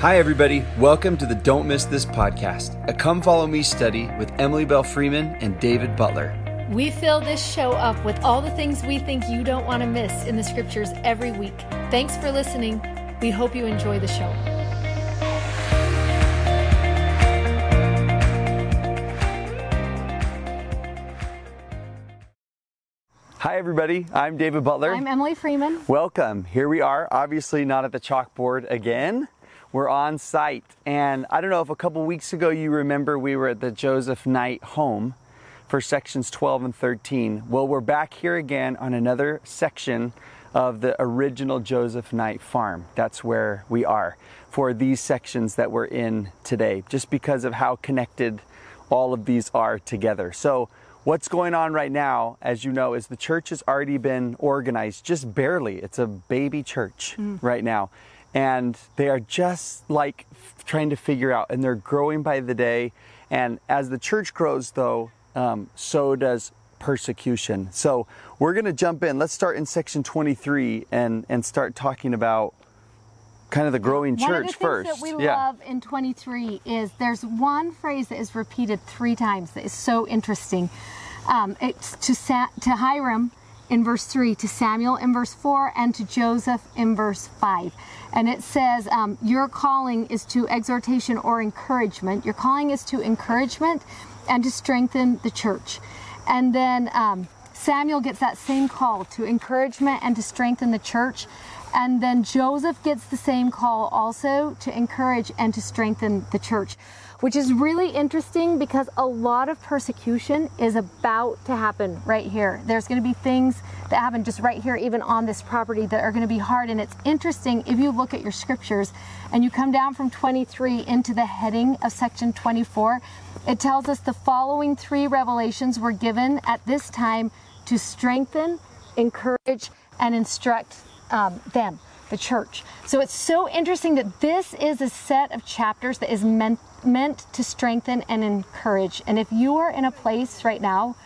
Hi, everybody. Welcome to the Don't Miss This podcast, a come follow me study with Emily Belle Freeman and David Butler. We fill this show up with all the things we think you don't want to miss in the scriptures every week. Thanks for listening. We hope you enjoy the show. Hi, everybody. I'm David Butler. I'm Emily Freeman. Welcome. Here we are, obviously not at the chalkboard again. We're on site. And I don't know if a couple weeks ago you remember we were at the Joseph Knight home for sections 12 and 13. Well, we're back here again on another section of the original Joseph Knight farm. That's where we are for these sections that we're in today, just because of how connected all of these are together. So, what's going on right now, as you know, is the church has already been organized just barely. It's a baby church mm. right now. And they are just like trying to figure out, and they're growing by the day. And as the church grows, though, um, so does persecution. So we're going to jump in. Let's start in section 23 and, and start talking about kind of the growing one church of the first. Things that we yeah. love in 23 is there's one phrase that is repeated three times that is so interesting. Um, it's to, Sa- to Hyrum in verse 3, to Samuel in verse 4, and to Joseph in verse 5. And it says, um, Your calling is to exhortation or encouragement. Your calling is to encouragement and to strengthen the church. And then um, Samuel gets that same call to encouragement and to strengthen the church. And then Joseph gets the same call also to encourage and to strengthen the church which is really interesting because a lot of persecution is about to happen right here. There's going to be things that happen just right here, even on this property, that are going to be hard. And it's interesting if you look at your scriptures and you come down from 23 into the heading of section 24, it tells us the following three revelations were given at this time to strengthen, encourage, and instruct um, them the church. So it's so interesting that this is a set of chapters that is meant meant to strengthen and encourage. And if you are in a place right now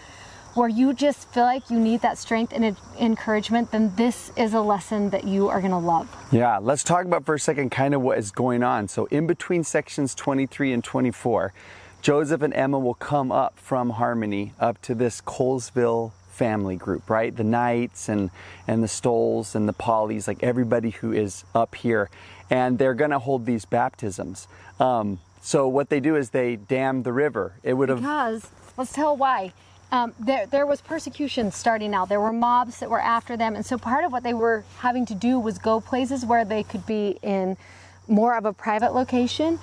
where you just feel like you need that strength and encouragement, then this is a lesson that you are going to love. Yeah, let's talk about for a second kind of what is going on. So, in between sections 23 and 24, Joseph and Emma will come up from Harmony up to this Colesville family group, right? The Knights and and the Stowells and the Pollys, like everybody who is up here, and they're going to hold these baptisms. Um, so what they do is they dam the river. It would have because let's tell why. Um, there, there was persecution starting out. There were mobs that were after them, and so part of what they were having to do was go places where they could be in more of a private location.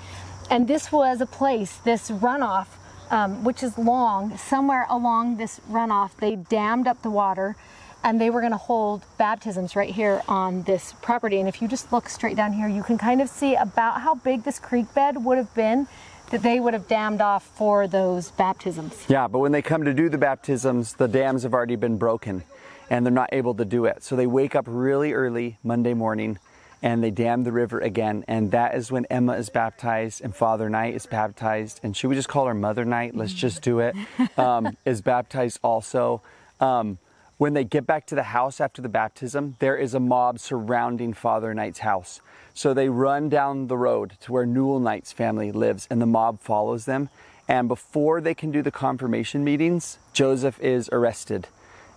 And this was a place, this runoff, um, which is long. Somewhere along this runoff, they dammed up the water and they were going to hold baptisms right here on this property. And if you just look straight down here, you can kind of see about how big this creek bed would have been that they would have dammed off for those baptisms. Yeah, but when they come to do the baptisms, the dams have already been broken and they're not able to do it. So they wake up really early Monday morning and they dam the river again. And that is when Emma is baptized and Father Knight is baptized. And should we just call her Mother Knight? Let's just do it. Um, is baptized also. Um, when they get back to the house after the baptism, there is a mob surrounding Father Knight's house. So they run down the road to where Newell Knight's family lives, and the mob follows them. And before they can do the confirmation meetings, Joseph is arrested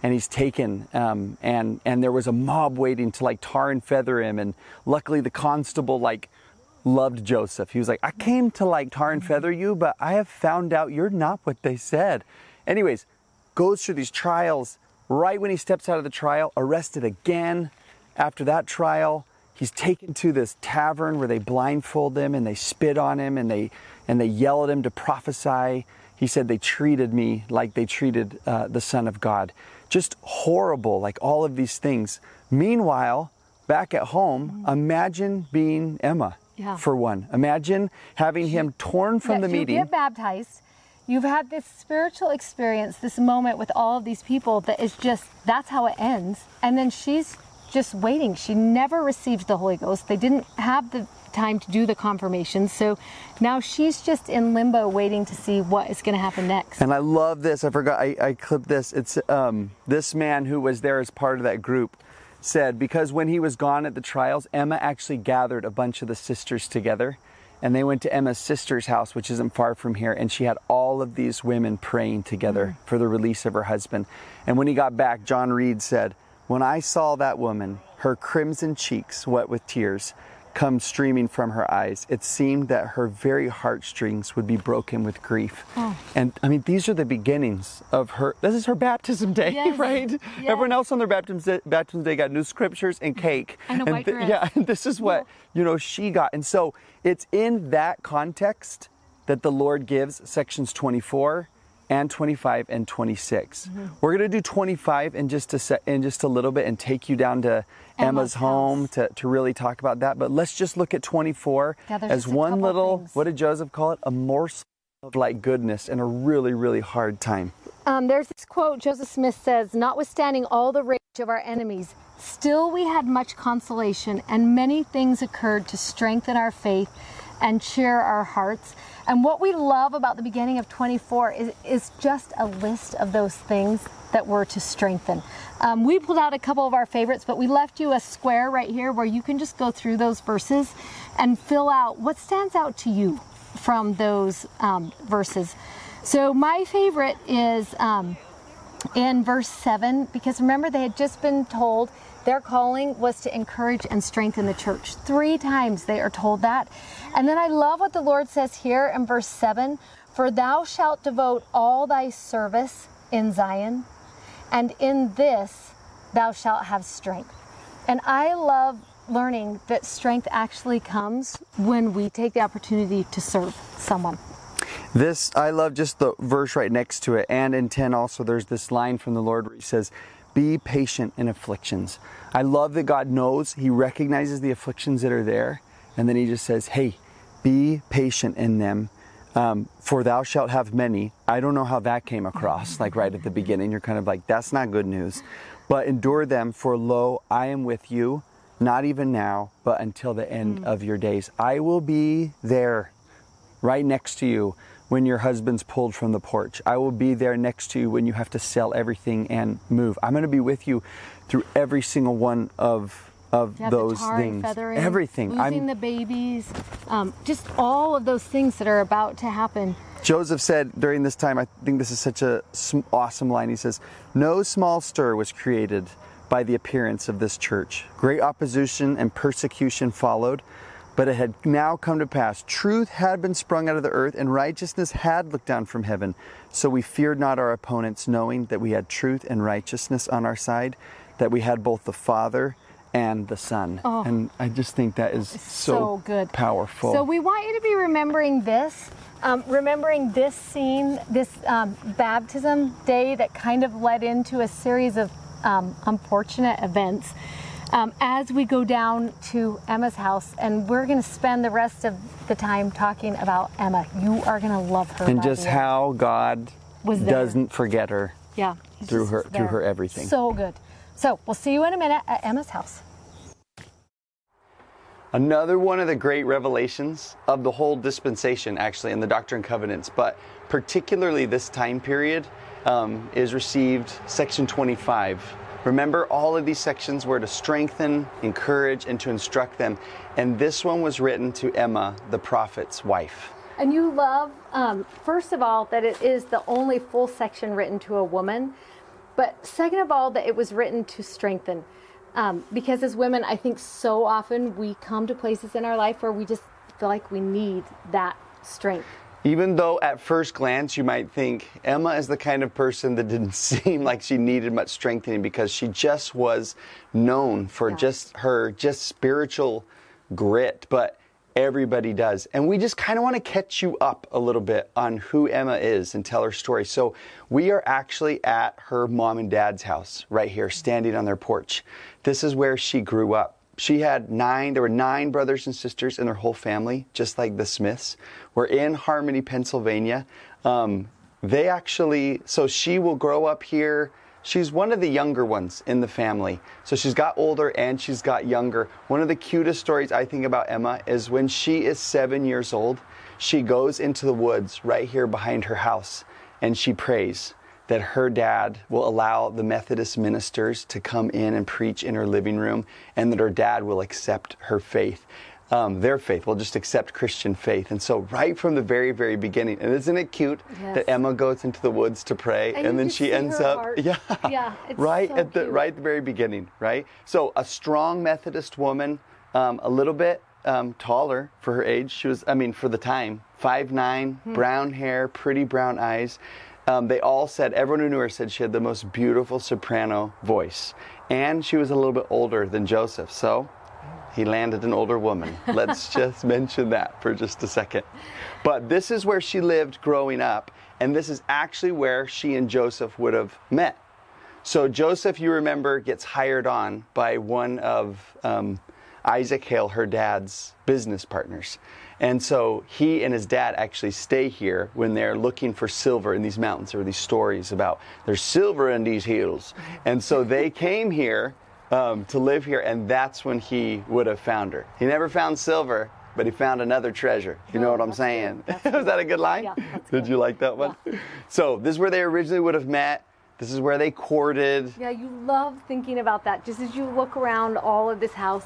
and he's taken um, and and there was a mob waiting to like tar and feather him and luckily the constable like loved joseph he was like i came to like tar and feather you but i have found out you're not what they said anyways goes through these trials Right when he steps out of the trial, arrested again. After that trial, he's taken to this tavern where they blindfold him and they spit on him and they and they yell at him to prophesy. He said they treated me like they treated uh, the Son of God. Just horrible, like all of these things. Meanwhile, back at home, mm. imagine being Emma. Yeah. For one, imagine having him torn from yeah, the meeting. You Get baptized You've had this spiritual experience, this moment with all of these people that is just, that's how it ends. And then she's just waiting. She never received the Holy Ghost. They didn't have the time to do the confirmation. So now she's just in limbo waiting to see what is going to happen next. And I love this. I forgot, I, I clipped this. It's um, this man who was there as part of that group said because when he was gone at the trials, Emma actually gathered a bunch of the sisters together and they went to Emma's sister's house, which isn't far from here, and she had all of these women praying together mm-hmm. for the release of her husband. And when he got back, John Reid said, When I saw that woman, her crimson cheeks wet with tears, come streaming from her eyes. It seemed that her very heartstrings would be broken with grief. Oh. And I mean, these are the beginnings of her. This is her baptism day, yes. right? Yes. Everyone else on their baptism day, baptism day got new scriptures and cake. And a white th- dress. Yeah, and this is what you know she got. And so it's in that context that the Lord gives sections 24 and 25 and 26. Mm-hmm. We're going to do 25 in just a se- in just a little bit and take you down to Emma's, Emma's home to, to really talk about that. But let's just look at 24 yeah, as one little, what did Joseph call it? A morsel of like goodness in a really, really hard time. Um, there's this quote Joseph Smith says, Notwithstanding all the rage of our enemies, still we had much consolation, and many things occurred to strengthen our faith and cheer our hearts. And what we love about the beginning of 24 is, is just a list of those things that were to strengthen. Um, we pulled out a couple of our favorites, but we left you a square right here where you can just go through those verses and fill out what stands out to you from those um, verses. So my favorite is um, in verse 7 because remember they had just been told their calling was to encourage and strengthen the church. Three times they are told that. And then I love what the Lord says here in verse 7 For thou shalt devote all thy service in Zion, and in this thou shalt have strength. And I love learning that strength actually comes when we take the opportunity to serve someone. This, I love just the verse right next to it. And in 10 also, there's this line from the Lord where he says, Be patient in afflictions. I love that God knows, He recognizes the afflictions that are there. And then He just says, Hey, be patient in them. Um, for thou shalt have many. I don't know how that came across, like right at the beginning. You're kind of like, that's not good news. But endure them, for lo, I am with you, not even now, but until the end mm. of your days. I will be there, right next to you, when your husband's pulled from the porch. I will be there next to you when you have to sell everything and move. I'm going to be with you through every single one of of those things. Feathering, Everything. Losing I'm, the babies, um, just all of those things that are about to happen. Joseph said during this time, I think this is such a awesome line. He says, "No small stir was created by the appearance of this church. Great opposition and persecution followed." But it had now come to pass. Truth had been sprung out of the earth, and righteousness had looked down from heaven. So we feared not our opponents, knowing that we had truth and righteousness on our side, that we had both the Father and the Son. Oh, and I just think that is so, so, good, powerful. So we want you to be remembering this, um, remembering this scene, this um, baptism day that kind of led into a series of um, unfortunate events. Um, as we go down to Emma's house, and we're going to spend the rest of the time talking about Emma. You are going to love her, and just how God doesn't forget her. Yeah, through her, through her everything. So good. So we'll see you in a minute at Emma's house. Another one of the great revelations of the whole dispensation, actually, in the Doctrine and Covenants, but particularly this time period, um, is received section 25. Remember, all of these sections were to strengthen, encourage, and to instruct them. And this one was written to Emma, the prophet's wife. And you love, um, first of all, that it is the only full section written to a woman. But second of all, that it was written to strengthen. Um, because as women, I think so often we come to places in our life where we just feel like we need that strength. Even though at first glance you might think Emma is the kind of person that didn't seem like she needed much strengthening because she just was known for yeah. just her just spiritual grit. But Everybody does. And we just kind of want to catch you up a little bit on who Emma is and tell her story. So we are actually at her mom and dad's house right here, standing on their porch. This is where she grew up. She had nine, there were nine brothers and sisters in her whole family, just like the Smiths. We're in Harmony, Pennsylvania. Um, they actually, so she will grow up here She's one of the younger ones in the family. So she's got older and she's got younger. One of the cutest stories I think about Emma is when she is seven years old, she goes into the woods right here behind her house and she prays. That her dad will allow the Methodist ministers to come in and preach in her living room, and that her dad will accept her faith. Um, their faith will just accept Christian faith. And so, right from the very, very beginning, and isn't it cute Yes. that Emma goes into the woods to pray And and, then she ends up, heart. yeah, Yeah, right so at the cute. right at the very beginning, right? So, a strong Methodist woman, um, a little bit um, taller for her age. She was, I mean, for the time, five nine, Hmm. brown hair, pretty brown eyes. Um, they all said, everyone who knew her said she had the most beautiful soprano voice. And she was a little bit older than Joseph. So he landed an older woman. Let's just mention that for just a second. But this is where she lived growing up. And this is actually where she and Joseph would have met. So Joseph, you remember, gets hired on by one of um, Isaac Hale, her dad's business partners. And so he and his dad actually stay here when they're looking for silver in these mountains. There are these stories about there's silver in these hills. And so they came here um, to live here, and that's when he would have found her. He never found silver, but he found another treasure. You know Oh, what I'm saying? Was that a good line? Yeah, Did good. you like that one? So this is where they originally would have met. This is where they courted. Yeah, you love thinking about that just as you look around all of this house.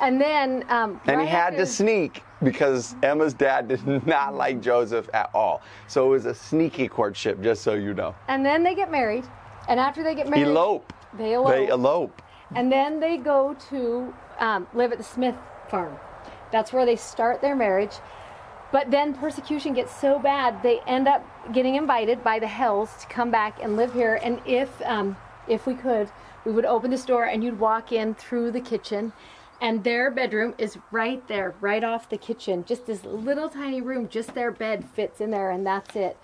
And then, um, And right he had after- to sneak because Emma's dad did not like Joseph at all. So it was a sneaky courtship, just so you know. And then they get married. And after they get married, Elope. They elope. They elope. And then they go to um, live at the Smith farm. That's where they start their marriage. But then persecution gets so bad, they end up getting invited by the Hales to come back and live here. And if um, if we could, we would open this door and you'd walk in through the kitchen. And their bedroom is right there, right off the kitchen. Just this little tiny room, just their bed fits in there, and that's it.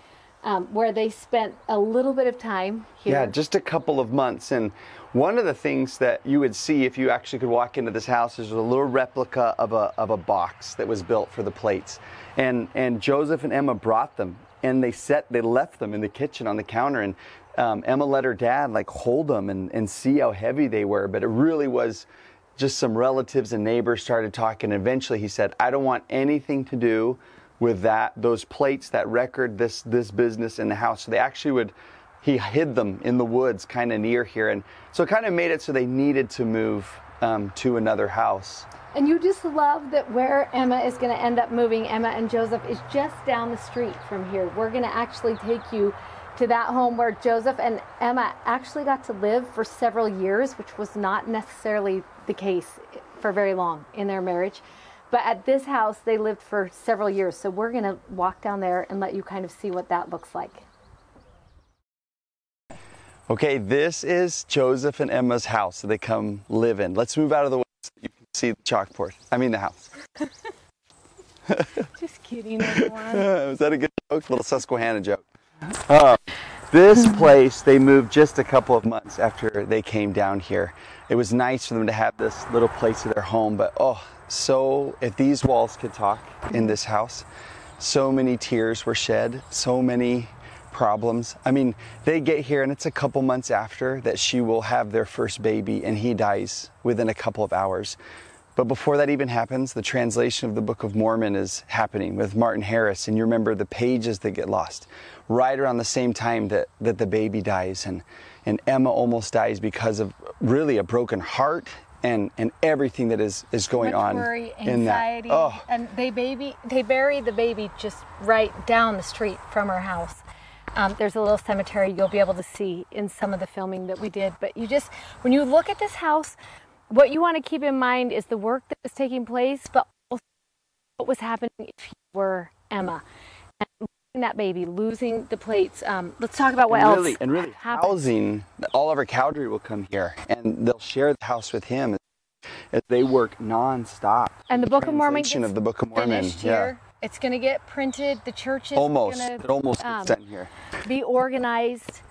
Um, where they spent a little bit of time here. Yeah, just a couple of months. And one of the things that you would see if you actually could walk into this house is a little replica of a, of a box that was built for the plates. And, and Joseph and Emma brought them and they set, they left them in the kitchen on the counter. And um, Emma let her dad like hold them and, and see how heavy they were. But it really was just some relatives and neighbors started talking. Eventually he said, I don't want anything to do with that, those plates, that record, this, this business in the house. So they actually would, he hid them in the woods kind of near here. And so it kind of made it so they needed to move um, to another house. And you just love that where Emma is going to end up moving, Emma and Joseph, is just down the street from here. We're going to actually take you to that home where Joseph and Emma actually got to live for several years, which was not necessarily the case for very long in their marriage. But at this house, they lived for several years. So we're going to walk down there and let you kind of see what that looks like. Okay, this is Joseph and Emma's house that they come live in. Let's move out of the way so you can see the chalkboard. I mean, the house. Just kidding, everyone. Was that a good joke? A little Susquehanna joke. Uh, this place, they moved just a couple of months after they came down here. It was nice for them to have this little place of their home, but oh, so if these walls could talk in this house, so many tears were shed, so many problems. I mean, they get here and it's a couple months after that she will have their first baby and he dies within a couple of hours. But before that even happens, the translation of the Book of Mormon is happening with Martin Harris. And you remember the pages that get lost right around the same time that, that the baby dies. And, and Emma almost dies because of really a broken heart and, and everything that is, is going on worry, in that. Oh, and they baby they buried the baby just right down the street from her house. Um, there's a little cemetery you'll be able to see in some of the filming that we did. But you just when you look at this house, what you want to keep in mind is the work that was taking place, but also what was happening if you were Emma. That baby, losing the plates. Um, let's talk about what and else. really, and really happened. housing. Oliver Cowdery will come here, and they'll share the house with him as they work nonstop. And the Book of Mormon gets of the Book of Mormon. finished yeah, here. It's going to get printed. The church is almost. Gonna, it almost um, gets done here. be organized.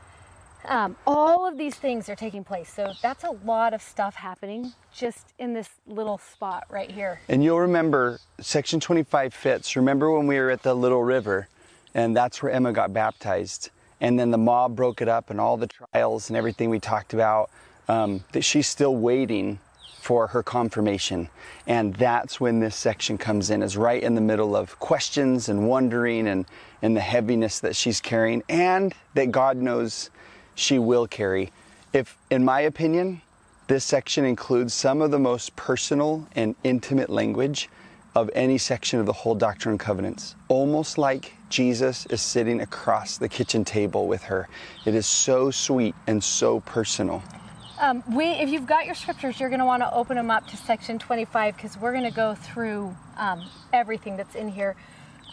Um, all of these things are taking place. So that's a lot of stuff happening just in this little spot right here. And you'll remember Section 25 fits. Remember when we were at the Little River, and that's where Emma got baptized. And then the mob broke it up, and all the trials and everything we talked about. Um, that she's still waiting for her confirmation. And that's when this section comes in, is right in the middle of questions and wondering and, and the heaviness that she's carrying and that God knows she will carry. If, in my opinion, this section includes some of the most personal and intimate language of any section of the whole Doctrine and Covenants, almost like Jesus is sitting across the kitchen table with her. It is so sweet and so personal. Um, we, if you've got your scriptures, you're going to want to open them up to section 25 because we're going to go through um, everything that's in here.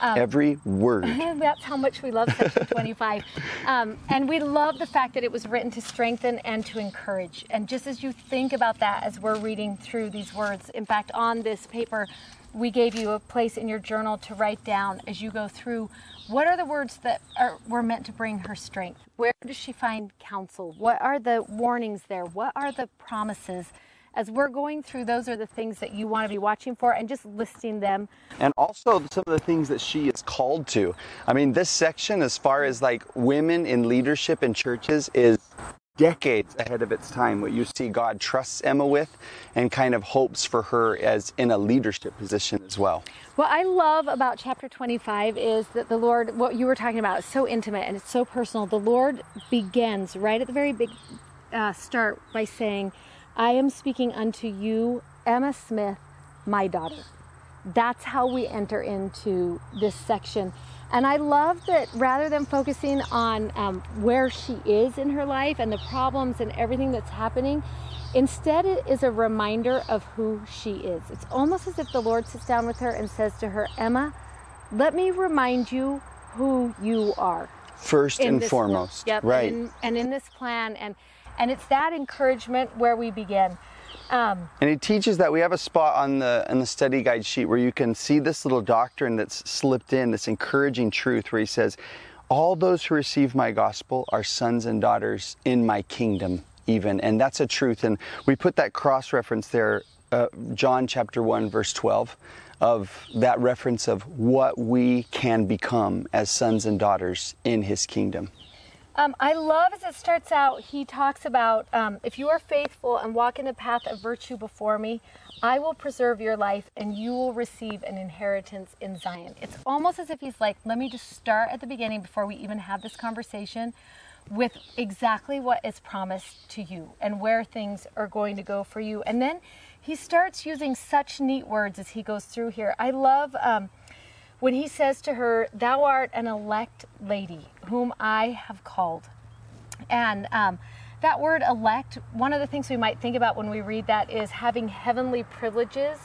Um, Every word. That's how much we love section 25. Um, and we love the fact that it was written to strengthen and to encourage. And just as you think about that as we're reading through these words, in fact, on this paper, we gave you a place in your journal to write down as you go through what are the words that are, were meant to bring her strength? Where does she find counsel? What are the warnings there? What are the promises? As we're going through, those are the things that you want to be watching for and just listing them. And also some of the things that she is called to. I mean, this section, as far as like women in leadership in churches, is decades ahead of its time what you see God trusts Emma with and kind of hopes for her as in a leadership position as well. What I love about chapter 25 is that the Lord, what you were talking about, is so intimate and it's so personal. The Lord begins right at the very big uh, start by saying, I am speaking unto you, Emma Smith, my daughter. That's how we enter into this section. And I love that rather than focusing on um, where she is in her life and the problems and everything that's happening, instead it is a reminder of who she is. It's almost as if the Lord sits down with her and says to her, Emma, let me remind you who you are. First and foremost. Yep. Right. And in, and in this plan. And, and it's that encouragement where we begin. Um, and he teaches that we have a spot on the on the study guide sheet where you can see this little doctrine that's slipped in, this encouraging truth where he says, "All those who receive my gospel are sons and daughters in my kingdom." Even, and that's a truth. And we put that cross reference there, uh, John chapter one, verse twelve, of that reference of what we can become as sons and daughters in His kingdom. Um, I love as it starts out, he talks about um, if you are faithful and walk in the path of virtue before me, I will preserve your life and you will receive an inheritance in Zion. It's almost as if he's like, let me just start at the beginning before we even have this conversation with exactly what is promised to you and where things are going to go for you. And then he starts using such neat words as he goes through here. I love. Um, when he says to her, Thou art an elect lady whom I have called. And um, that word elect, one of the things we might think about when we read that is having heavenly privileges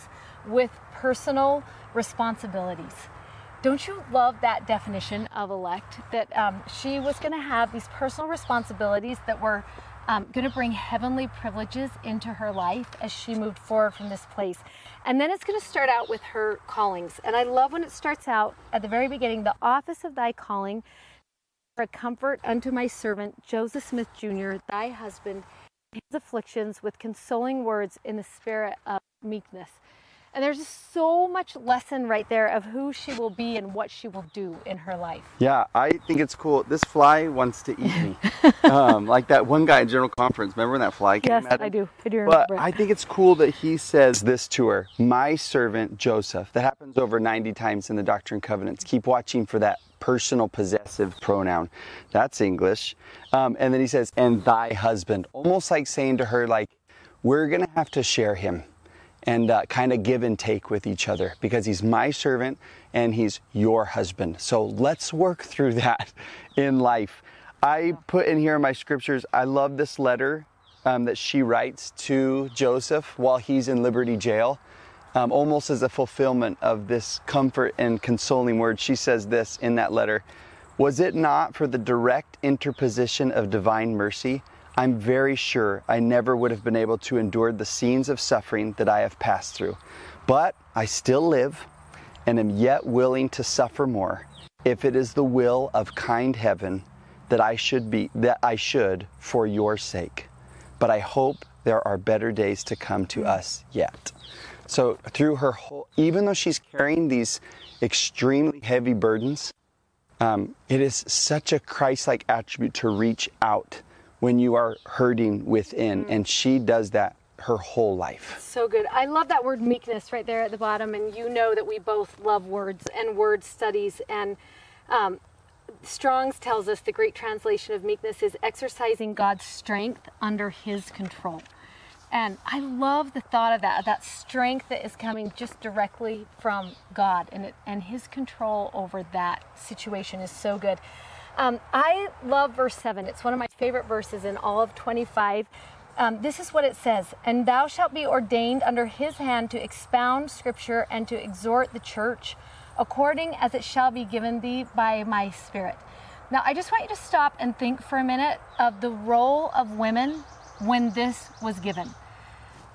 with personal responsibilities. Don't you love that definition of elect? That um, she was going to have these personal responsibilities that were um, going to bring heavenly privileges into her life as she moved forward from this place. And then it's going to start out with her callings. And I love when it starts out at the very beginning the office of thy calling, for a comfort unto my servant Joseph Smith Jr., thy husband, his afflictions with consoling words in the spirit of meekness. And there's just so much lesson right there of who she will be and what she will do in her life. Yeah, I think it's cool. This fly wants to eat me. um, like that one guy in General Conference. Remember when that fly came yes, at? I do. I do But I think it's cool that he says this to her My servant Joseph. That happens over 90 times in the Doctrine and Covenants. Keep watching for that personal possessive pronoun. That's English. Um, and then he says, and thy husband. Almost like saying to her, like, we're going to have to share him and uh, kind of give and take with each other because he's my servant and he's your husband. So let's work through that in life. I put in here in my scriptures, I love this letter um, that she writes to Joseph while he's in Liberty Jail, um, almost as a fulfillment of this comfort and consoling word. She says this in that letter Was it not for the direct interposition of divine mercy? I'm very sure I never would have been able to endure the scenes of suffering that I have passed through. But I still live and am yet willing to suffer more if it is the will of kind heaven that I should be that I should for your sake. But I hope there are better days to come to us yet. So through her whole even though she's carrying these extremely heavy burdens, um, it is such a Christ-like attribute to reach out when you are hurting within. Mm. And she does that her whole life. So good. I love that word meekness right there at the bottom, and you know that we both love words and word studies. And um, Strong's tells us the great translation of meekness is exercising God's strength under His control. And I love the thought of that, of that strength that is coming just directly from God, and it, and His control over that situation is so good. Um, I love verse 7. It's one of my favorite verses in all of 25. Um, this is what it says And thou shalt be ordained under his hand to expound scripture and to exhort the church according as it shall be given thee by my spirit. Now, I just want you to stop and think for a minute of the role of women when this was given.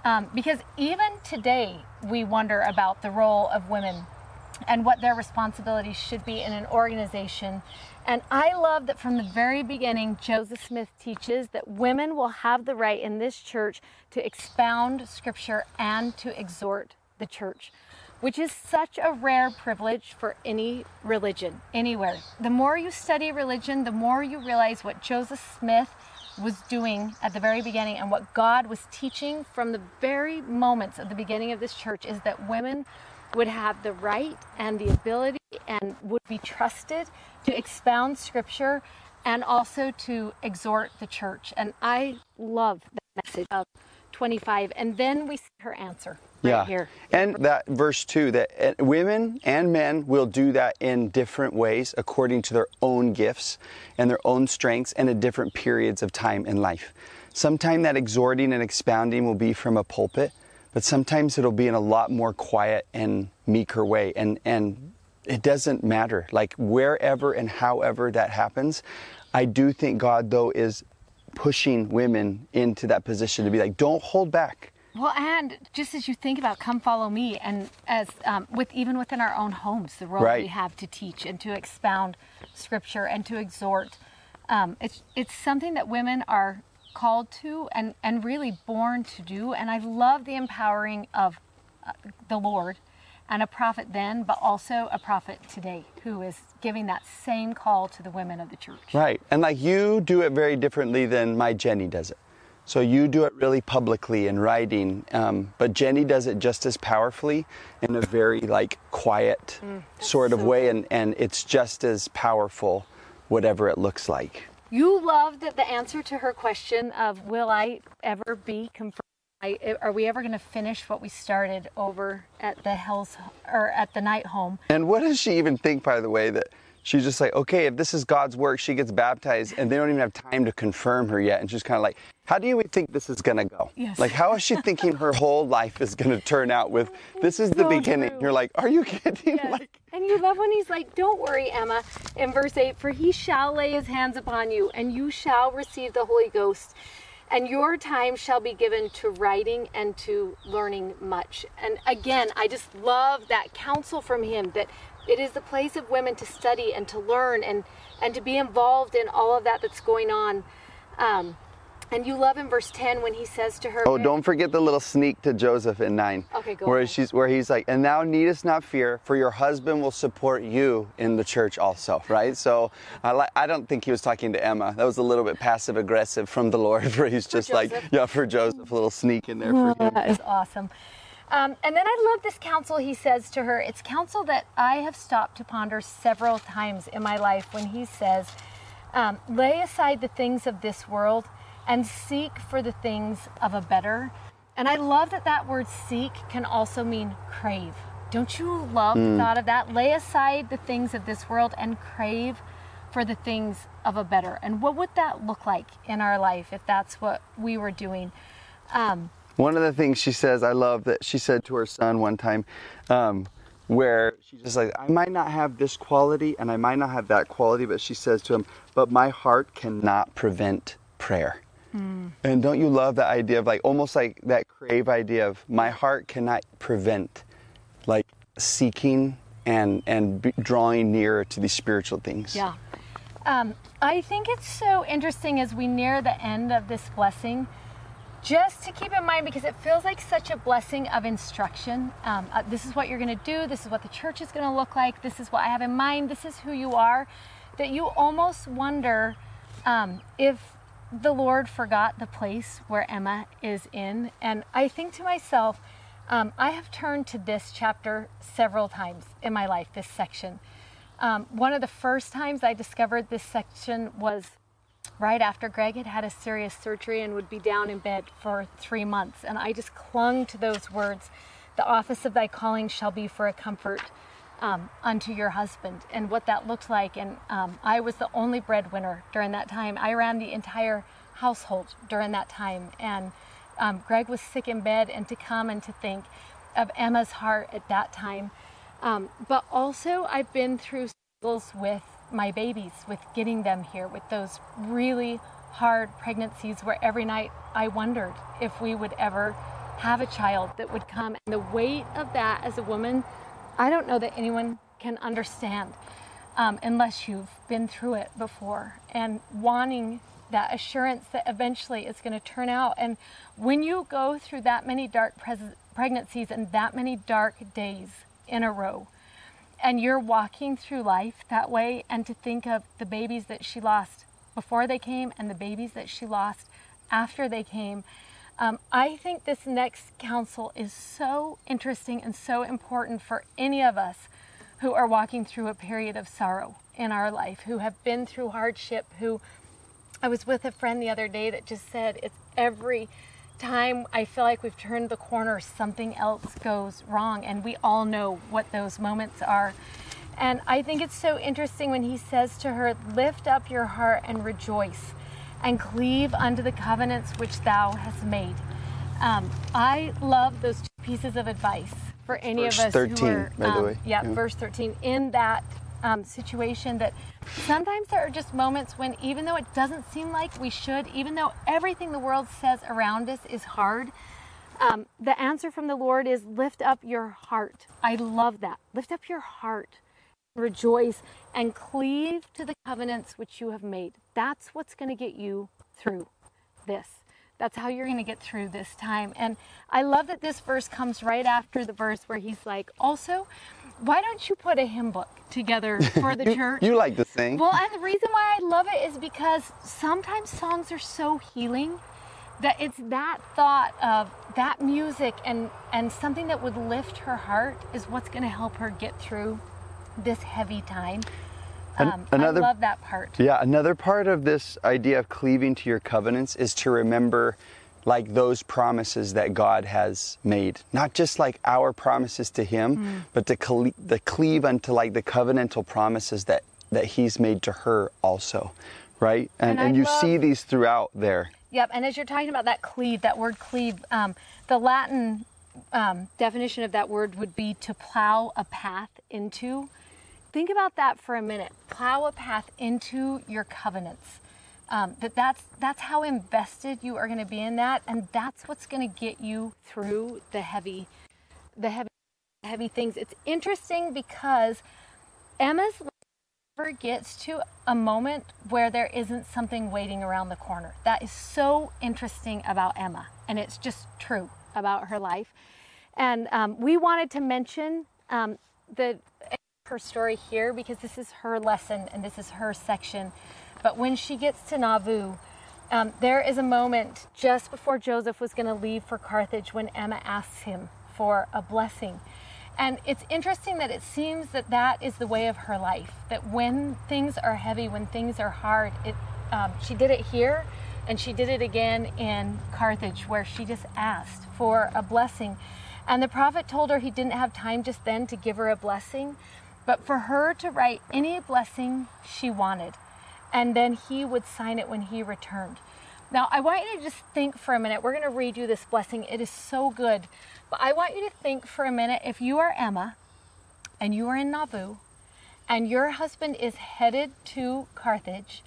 Um, because even today, we wonder about the role of women and what their responsibilities should be in an organization. And I love that from the very beginning, Joseph Smith teaches that women will have the right in this church to expound scripture and to exhort the church, which is such a rare privilege for any religion, anywhere. The more you study religion, the more you realize what Joseph Smith was doing at the very beginning and what God was teaching from the very moments of the beginning of this church is that women would have the right and the ability and would be trusted to expound scripture and also to exhort the church. And I love that message of 25. And then we see her answer right yeah. here. And that verse 2 that uh, women and men will do that in different ways according to their own gifts and their own strengths and at different periods of time in life. Sometime that exhorting and expounding will be from a pulpit, but sometimes it'll be in a lot more quiet and meeker way. And, and it doesn't matter. Like wherever and however that happens, I do think God, though, is pushing women into that position to be like, don't hold back. Well, and just as you think about "Come Follow Me," and as um, with even within our own homes, the role Right. we have to teach and to expound Scripture and to exhort, um, it's it's something that women are called to and and really born to do. And I love the empowering of uh, the Lord and a prophet then, but also a prophet today who is giving that same call to the women of the church. Right. And like you do it very differently than my Jenny does it. So you do it really publicly in writing, um, but Jenny does it just as powerfully in a very like quiet sort of so way, and, and it's just as powerful, whatever it looks like. You loved the answer to her question of will I ever be confirmed? I, are we ever going to finish what we started over at the Hale's or at the Knight home? And what does she even think, by the way, that she's just like, okay, if this is God's work, she gets baptized, and they don't even have time to confirm her yet, and she's kind of like, how do you think this is gonna go? Yes. Like, how is she thinking her whole life is gonna turn out with this is the So beginning? true. You're like, are you kidding? Like, And you love when he's like, Don't worry, Emma, in verse 8, for he shall lay his hands upon you, and you shall receive the Holy Ghost, and your time shall be given to writing and to learning much. And again, I just love that counsel from him that it is the place of women to study and to learn and, and to be involved in all of that that's going on. Um, and you love in verse 10 when he says to her, oh, don't forget the little sneak to Joseph in nine. Okay, go Where ahead. she's where he's like, and thou needest not fear, for your husband will support you in the church also, right? So I like I don't think he was talking to Emma. That was a little bit passive aggressive from the Lord, where he's just like, yeah, for Joseph, a little sneak in there for him. That is awesome. Um, and then I love this counsel he says to her. It's counsel that I have stopped to ponder several times in my life when he says, um, lay aside the things of this world and seek for the things of a better. And I love that that word seek can also mean crave. Don't you love the thought of that? Lay aside the things of this world and crave for the things of a better. And what would that look like in our life if that's what we were doing? Um, One of the things she says, I love that she said to her son one time, um, where she's just like, I might not have this quality and I might not have that quality, but she says to him, but my heart cannot prevent prayer. And don't you love that idea of like almost like that crave idea of my heart cannot prevent like seeking and and drawing nearer to these spiritual things. Yeah. Um, I think it's so interesting as we near the end of this blessing, just to keep in mind because it feels like such a blessing of instruction. Um, uh, this is what you're going to do, this is what the church is going to look like, this is what I have in mind, this is who you are. That you almost wonder um, if the Lord forgot the place where Emma is in. And I think to myself, um, I have turned to this chapter several times in my life, this section. Um, one of the first times I discovered this section was right after Greg had had a serious surgery and would be down in bed for three months. And I just clung to those words The office of thy calling shall be for a comfort um, unto your husband, and what that looked like. And um, I was the only breadwinner during that time. I ran the entire household during that time. And um, Greg was sick in bed, and to come and to think of Emma's heart at that time. Um, but also, I've been through struggles with my babies, with getting them here, with those really hard pregnancies where every night I wondered if we would ever have a child that would come. And the weight of that as a woman, I don't know that anyone can understand um, unless you've been through it before. And wanting that assurance that eventually it's going to turn out. And when you go through that many dark pregnancies and that many dark days in a row, and you're walking through life that way, and to think of the babies that she lost before they came and the babies that she lost after they came. Um, I think this next counsel is so interesting and so important for any of us who are walking through a period of sorrow in our life, who have been through hardship, who I was with a friend the other day that just said it's every time I feel like we've turned the corner, something else goes wrong. And we all know what those moments are. And I think it's so interesting when he says to her, Lift up your heart and rejoice, and cleave unto the covenants which thou hast made. Um, I love those two pieces of advice for any verse of us 13, who are, by the um, way. Yeah, Yeah. verse 13. In that um, situation, that sometimes there are just moments when, even though it doesn't seem like we should, even though everything the world says around us is hard, um, the answer from the Lord is lift up your heart. I love that. Lift up your heart, rejoice, and cleave to the covenants which you have made. That's what's going to get you through this. That's how you're going to get through this time. And I love that this verse comes right after the verse where he's like, also, why don't you put a hymn book together for the You, church? you like to sing. Well, and the reason why I love it is because sometimes songs are so healing that it's that thought of that music and and something that would lift her heart is what's going to help her get through this heavy time. Um, another- I love that part. Yeah, another part of this idea of cleaving to your covenants is to remember like those promises that God has made. Not just like our promises to him, Hmm. but to cle- the cleave unto like the covenantal promises that that he's made to her also, right? And And and, you love- see these throughout there. Yep, and as you're talking about that cleave, that word cleave, um, the Latin um, definition of that word would be to plow a path into. Think about that for a minute. Plow a path into your covenants. Um, that that's that's how invested you are going to be in that, and that's what's going to get you through the heavy, the heavy, heavy things. It's interesting because Emma's never gets to a moment where there isn't something waiting around the corner. That is so interesting about Emma, and it's just true about her life. And um, we wanted to mention um, the her story here because this is her lesson and this is her section. But when she gets to Nauvoo, um, there is a moment just before Joseph was going to leave for Carthage when Emma asks him for a blessing. And it's interesting that it seems that that is the way of her life. That when things are heavy, when things are hard, it, um, she did it here, and she did it again in Carthage, where she just asked for a blessing. And the prophet told her he didn't have time just then to give her a blessing, but for her to write any blessing she wanted, and then he would sign it when he returned. Now, I want you to just think for a minute. We're going to read you this blessing. It is so good. But I want you to think for a minute if you are Emma and you are in Nauvoo and your husband is headed to Carthage,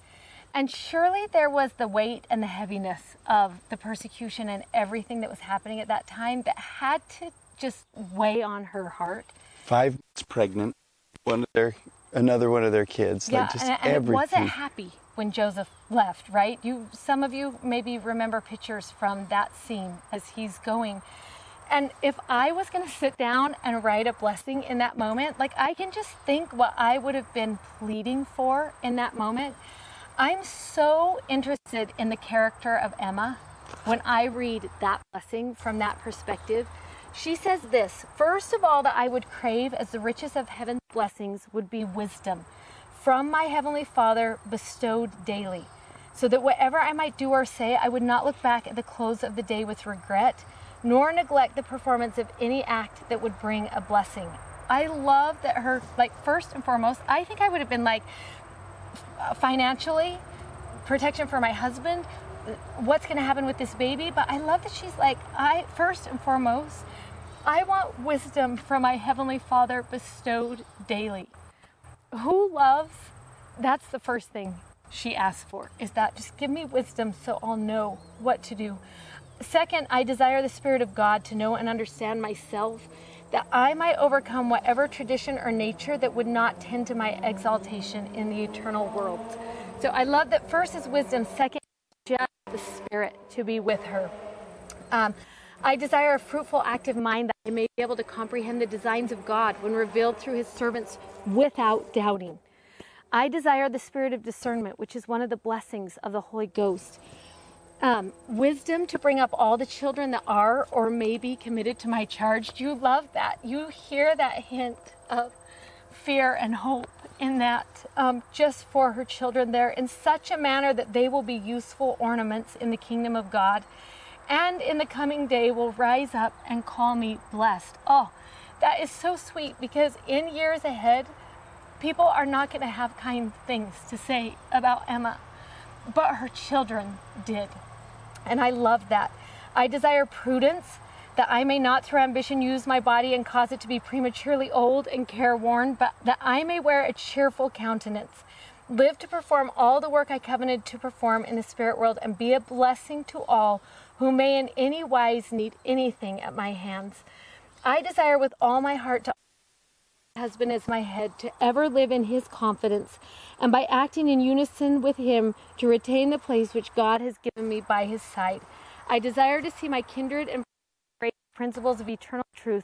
and surely there was the weight and the heaviness of the persecution and everything that was happening at that time that had to just weigh on her heart. Five months pregnant, one of their another one of their kids. Yeah, like just and, and it wasn't happy when Joseph left, right? You, some of you maybe remember pictures from that scene as he's going. And if I was going to sit down and write a blessing in that moment, like I can just think what I would have been pleading for in that moment. I'm so interested in the character of Emma when I read that blessing from that perspective. She says this First of all, that I would crave as the richest of heaven's blessings would be wisdom from my heavenly Father bestowed daily, so that whatever I might do or say, I would not look back at the close of the day with regret, nor neglect the performance of any act that would bring a blessing. I love that her, like, first and foremost, I think I would have been like, financially, protection for my husband, what's going to happen with this baby. But I love that she's like, I, first and foremost, I want wisdom from my Heavenly Father bestowed daily. Who loves? That's the first thing she asks for, is that just give me wisdom so I'll know what to do. Second, I desire the Spirit of God to know and understand myself that I might overcome whatever tradition or nature that would not tend to my exaltation in the eternal world. So I love that first is wisdom, second, just the Spirit to be with her. Um, I desire a fruitful, active mind that I may be able to comprehend the designs of God when revealed through his servants without doubting. I desire the spirit of discernment, which is one of the blessings of the Holy Ghost um, wisdom to bring up all the children that are or may be committed to my charge. Do you love that? You hear that hint of fear and hope in that um, just for her children there in such a manner that they will be useful ornaments in the kingdom of God and in the coming day will rise up and call me blessed. Oh, that is so sweet because in years ahead, people are not going to have kind things to say about Emma, but her children did. And I love that. I desire prudence, that I may not through ambition use my body and cause it to be prematurely old and careworn, but that I may wear a cheerful countenance, live to perform all the work I covenanted to perform in the spirit world, and be a blessing to all who may in any wise need anything at my hands. I desire with all my heart to husband as my head to ever live in his confidence and by acting in unison with him to retain the place which God has given me by his side. I desire to see my kindred and principles of eternal truth.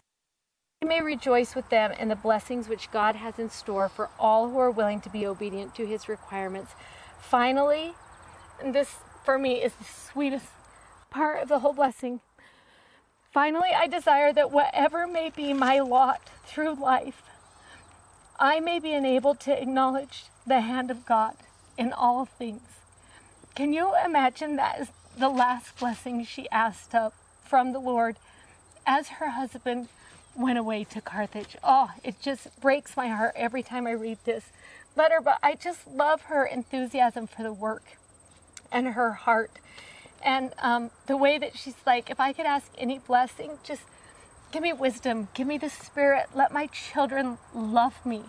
I may rejoice with them in the blessings which God has in store for all who are willing to be obedient to his requirements. Finally, and this for me is the sweetest part of the whole blessing. Finally, I desire that whatever may be my lot through life, I may be enabled to acknowledge the hand of God in all things. Can you imagine that is the last blessing she asked of from the Lord as her husband went away to Carthage? Oh, it just breaks my heart every time I read this letter, but I just love her enthusiasm for the work and her heart. And um, the way that she's like, if I could ask any blessing, just Give me wisdom. Give me the spirit. Let my children love me.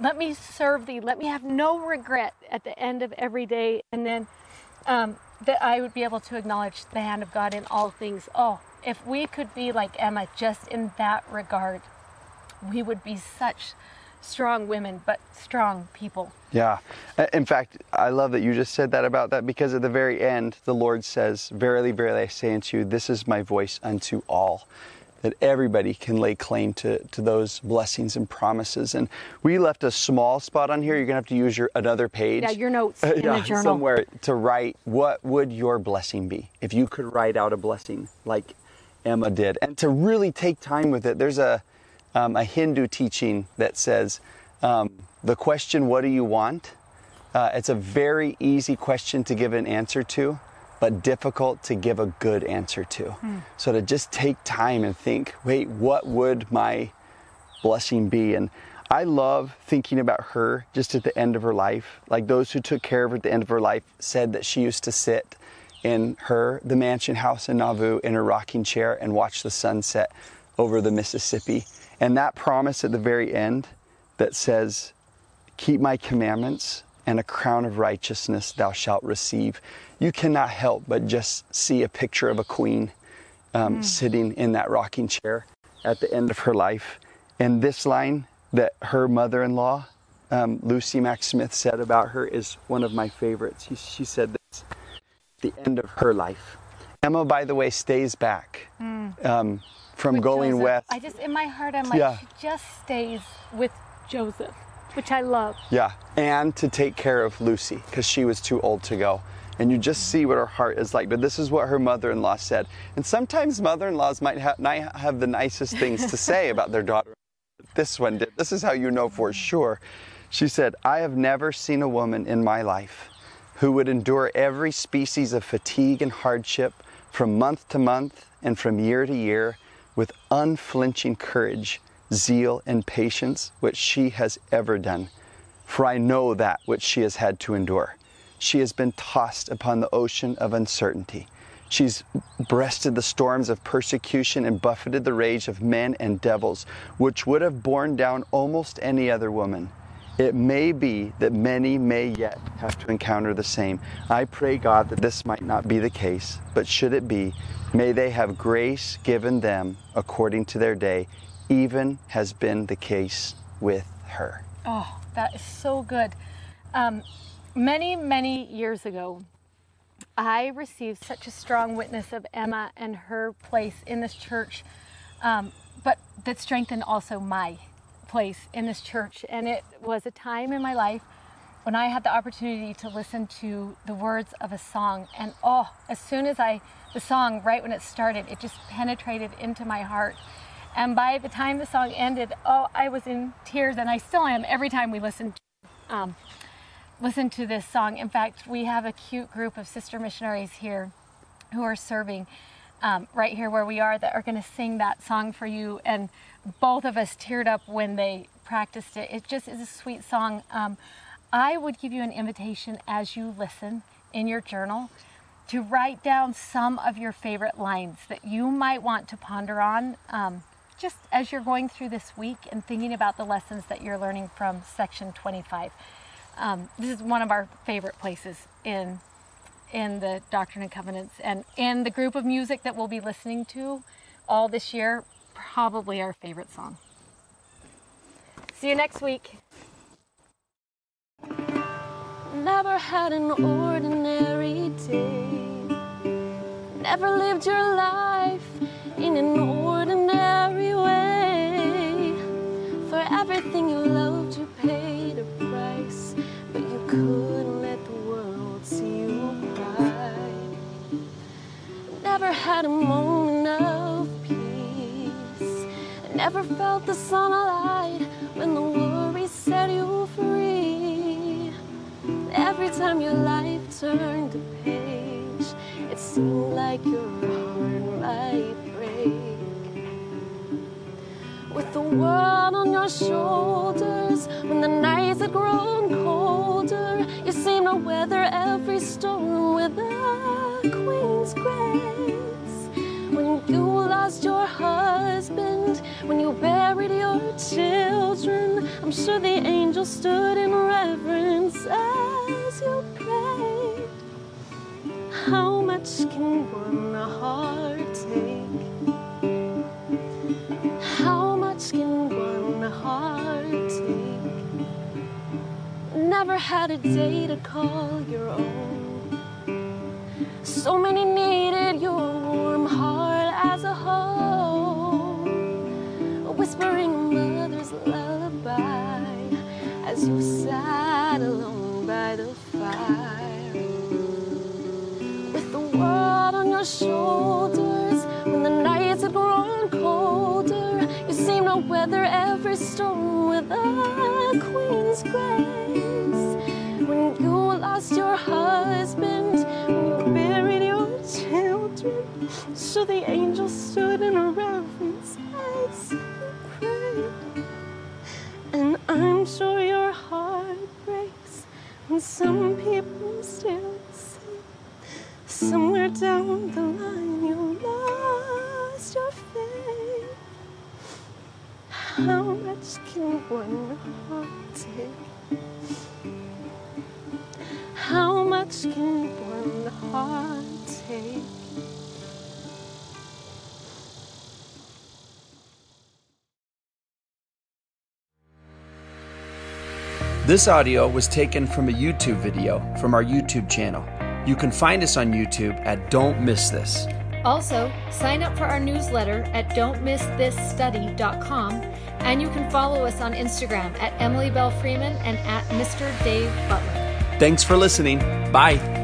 Let me serve thee. Let me have no regret at the end of every day. And then um, that I would be able to acknowledge the hand of God in all things. Oh, if we could be like Emma just in that regard, we would be such strong women, but strong people. Yeah. In fact, I love that you just said that about that because at the very end, the Lord says, Verily, verily, I say unto you, this is my voice unto all that everybody can lay claim to, to those blessings and promises. And we left a small spot on here. You're gonna have to use your another page. Yeah, your notes in yeah, the journal. Somewhere to write what would your blessing be if you could write out a blessing like Emma did, and to really take time with it. There's a um, a Hindu teaching that says um, the question, "What do you want?" Uh, it's a very easy question to give an answer to but difficult to give a good answer to. Mm. So to just take time and think, wait, what would my blessing be? And I love thinking about her just at the end of her life. Like those who took care of her at the end of her life said that she used to sit in her the mansion house in Nauvoo in a rocking chair and watch the sunset over the Mississippi. And that promise at the very end that says, "Keep my commandments, and a crown of righteousness thou shalt receive." you cannot help but just see a picture of a queen um, mm. sitting in that rocking chair at the end of her life. And this line that her mother in law, um, Lucy Mack Smith, said about her is one of my favorites. She, she said this the end of her life. Emma, by the way, stays back mm. um, from with going Joseph. west. I just, in my heart, I'm like, yeah. she just stays with Joseph. Which I love. Yeah, and to take care of Lucy because she was too old to go. And you just see what her heart is like. But this is what her mother in law said. And sometimes mother in laws might ha- not have the nicest things to say about their daughter. This one did. This is how you know for sure. She said, I have never seen a woman in my life who would endure every species of fatigue and hardship from month to month and from year to year with unflinching courage, zeal, and patience, which she has ever done. For I know that which she has had to endure. She has been tossed upon the ocean of uncertainty. She's breasted the storms of persecution and buffeted the rage of men and devils, which would have borne down almost any other woman. It may be that many may yet have to encounter the same. I pray, God, that this might not be the case, but should it be, may they have grace given them according to their day, even has been the case with her. Oh, that is so good. Um, many, many years ago, I received such a strong witness of Emma and her place in this church, um, but that strengthened also my place in this church. And it was a time in my life when I had the opportunity to listen to the words of a song. And oh, as soon as I, the song, right when it started, it just penetrated into my heart. And by the time the song ended, oh, I was in tears, and I still am every time we listen to, um, listen to this song. In fact, we have a cute group of sister missionaries here who are serving um, right here where we are that are going to sing that song for you. And both of us teared up when they practiced it. It just is a sweet song. Um, I would give you an invitation as you listen in your journal to write down some of your favorite lines that you might want to ponder on. Um, just as you're going through this week and thinking about the lessons that you're learning from section 25. Um, this is one of our favorite places in in the Doctrine and Covenants and in the group of music that we'll be listening to all this year, probably our favorite song. See you next week. Never had an ordinary day. Never lived your life in an everything you loved, you paid a price, but you couldn't let the world see you cry. Never had a moment of peace. Never felt the sunlight when the worry set you free. Every time your life turned a page, it seemed like your the world on your shoulders, when the nights had grown colder, you seemed to weather every storm with a queen's grace. When you lost your husband, when you buried your children, I'm sure the angels stood in reverence as you prayed. How much can one heart take? One heart? Never had a day to call your own. So many needed your warm heart as a home, whispering a mother's lullaby as you sat alone by the fire. With the world on your shoulders, when the nights had grown seemed to weather every storm with a queen's grace. When you lost your husband, you buried your children, so the angels stood in a reverence as you prayed. And I'm sure your heart breaks when some people still say somewhere down the line you lost your faith. How much can one heart take? How much can one heart take? This audio was taken from a YouTube video from our YouTube channel. You can find us on YouTube at Don't Miss This. Also, sign up for our newsletter at don'tmissthisstudy.com And you can follow us on Instagram at Emily Belle Freeman and at Mr. Dave Butler. Thanks for listening. Bye.